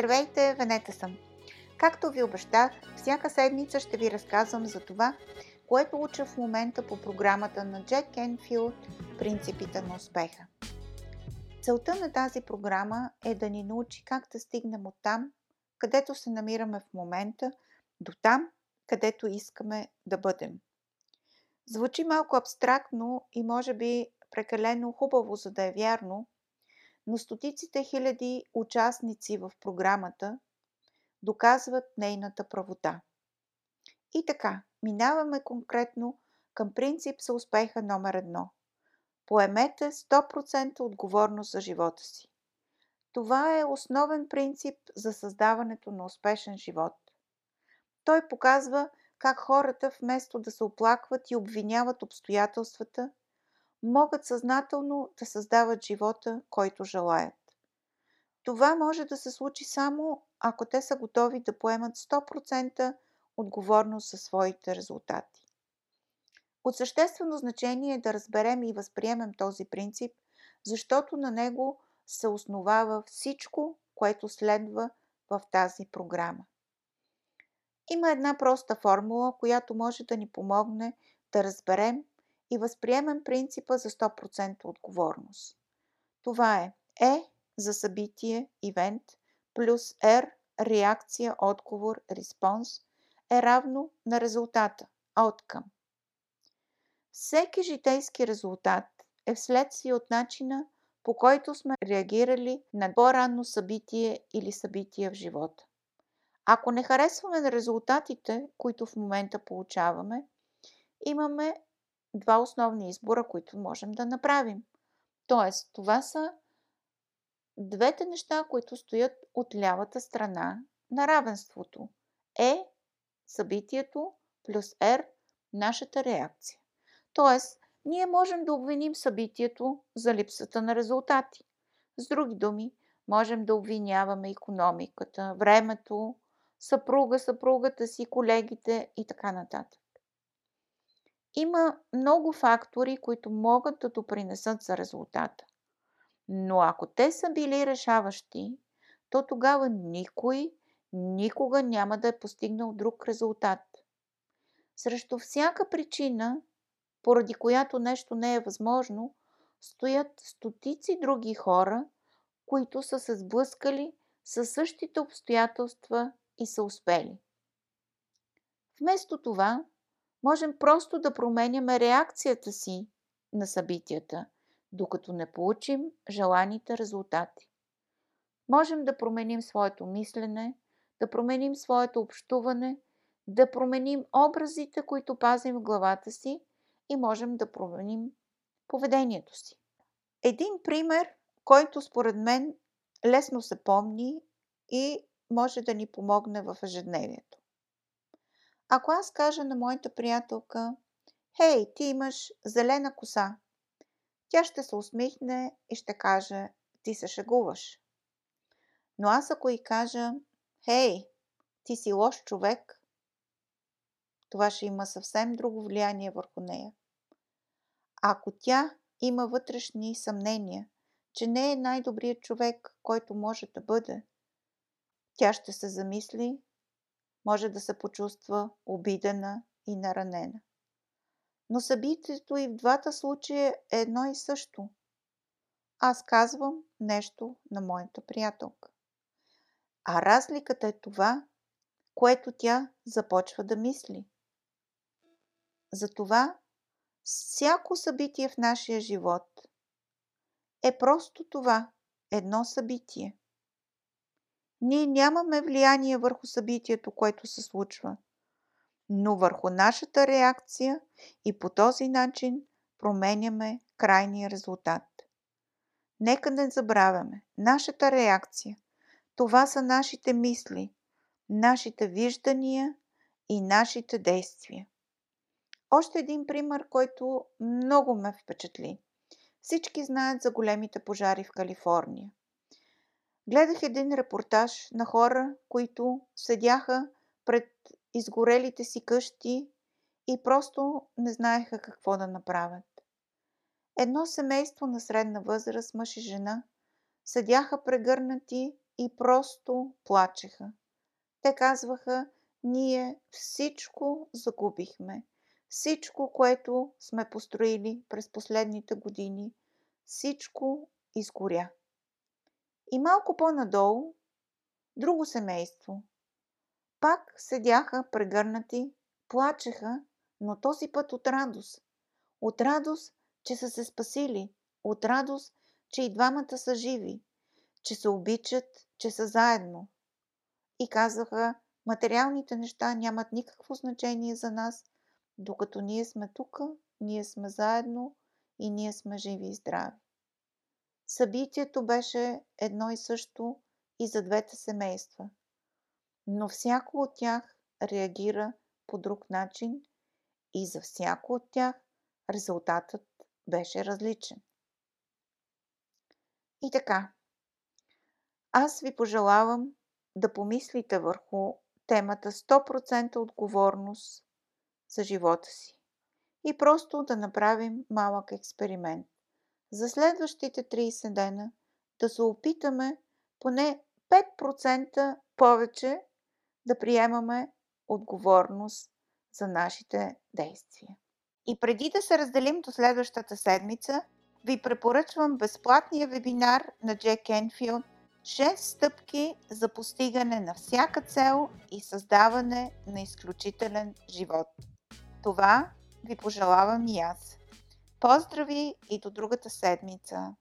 Здравейте, Венета съм! Както ви обещах, всяка седмица ще ви разказвам за това, което уча в момента по програмата на Джек Кенфилд Принципите на успеха. Целта на тази програма е да ни научи как да стигнем от там, където се намираме в момента, до там, където искаме да бъдем. Звучи малко абстрактно и може би прекалено хубаво, за да е вярно, но стотиците хиляди участници в програмата доказват нейната правота. И така, минаваме конкретно към принцип за успеха номер едно. Поемете 100% отговорност за живота си. Това е основен принцип за създаването на успешен живот. Той показва как хората вместо да се оплакват и обвиняват обстоятелствата, могат съзнателно да създават живота, който желаят. Това може да се случи само ако те са готови да поемат 100% отговорност за своите резултати. От съществено значение е да разберем и възприемем този принцип, защото на него се основава всичко, което следва в тази програма. Има една проста формула, която може да ни помогне да разберем и възприемем принципа за 100% отговорност. Това е E за събитие, ивент, плюс R, реакция, отговор, респонс, е равно на резултата, outcome. Всеки житейски резултат е вследствие от начина, по който сме реагирали на по-ранно събитие или събитие в живота. Ако не харесваме на резултатите, които в момента получаваме, имаме два основни избора, които можем да направим. Тоест, това са двете неща, които стоят от лявата страна на равенството. Е събитието плюс R нашата реакция. Тоест, ние можем да обвиним събитието за липсата на резултати. С други думи, можем да обвиняваме економиката, времето, съпруга, съпругата си, колегите и така нататък. Има много фактори, които могат да допринесат за резултата. Но ако те са били решаващи, то тогава никой никога няма да е постигнал друг резултат. Срещу всяка причина, поради която нещо не е възможно, стоят стотици други хора, които са се сблъскали със същите обстоятелства и са успели. Вместо това, можем просто да променяме реакцията си на събитията, докато не получим желаните резултати. Можем да променим своето мислене, да променим своето общуване, да променим образите, които пазим в главата си и можем да променим поведението си. Един пример, който според мен лесно се помни и може да ни помогне в ежедневието. Ако аз кажа на моята приятелка, Хей, ти имаш зелена коса, тя ще се усмихне и ще каже, ти се шегуваш. Но аз ако и кажа, Хей, ти си лош човек, това ще има съвсем друго влияние върху нея. Ако тя има вътрешни съмнения, че не е най-добрият човек, който може да бъде, тя ще се замисли, може да се почувства обидена и наранена. Но събитието и в двата случая е едно и също. Аз казвам нещо на моята приятелка. А разликата е това, което тя започва да мисли. Затова всяко събитие в нашия живот е просто това едно събитие. Ние нямаме влияние върху събитието, което се случва, но върху нашата реакция и по този начин променяме крайния резултат. Нека не забравяме, нашата реакция, това са нашите мисли, нашите виждания и нашите действия. Още един пример, който много ме впечатли. Всички знаят за големите пожари в Калифорния. Гледах един репортаж на хора, които седяха пред изгорелите си къщи и просто не знаеха какво да направят. Едно семейство на средна възраст, мъж и жена, седяха прегърнати и просто плачеха. Те казваха, ние всичко загубихме. Всичко, което сме построили през последните години, всичко изгоря. И малко по-надолу, друго семейство. Пак седяха прегърнати, плачеха, но този път от радост. От радост, че са се спасили. От радост, че и двамата са живи. Че се обичат, че са заедно. И казаха, материалните неща нямат никакво значение за нас, докато ние сме тук, ние сме заедно и ние сме живи и здрави. Събитието беше едно и също и за двете семейства, но всяко от тях реагира по друг начин и за всяко от тях резултатът беше различен. И така, аз ви пожелавам да помислите върху темата 100% отговорност за живота си и просто да направим малък експеримент. За следващите 30 дена да се опитаме поне 5% повече да приемаме отговорност за нашите действия. И преди да се разделим до следващата седмица, ви препоръчвам безплатния вебинар на Джек Енфилд 6 стъпки за постигане на всяка цел и създаване на изключителен живот. Това ви пожелавам и аз. Поздрави и до другата седмица!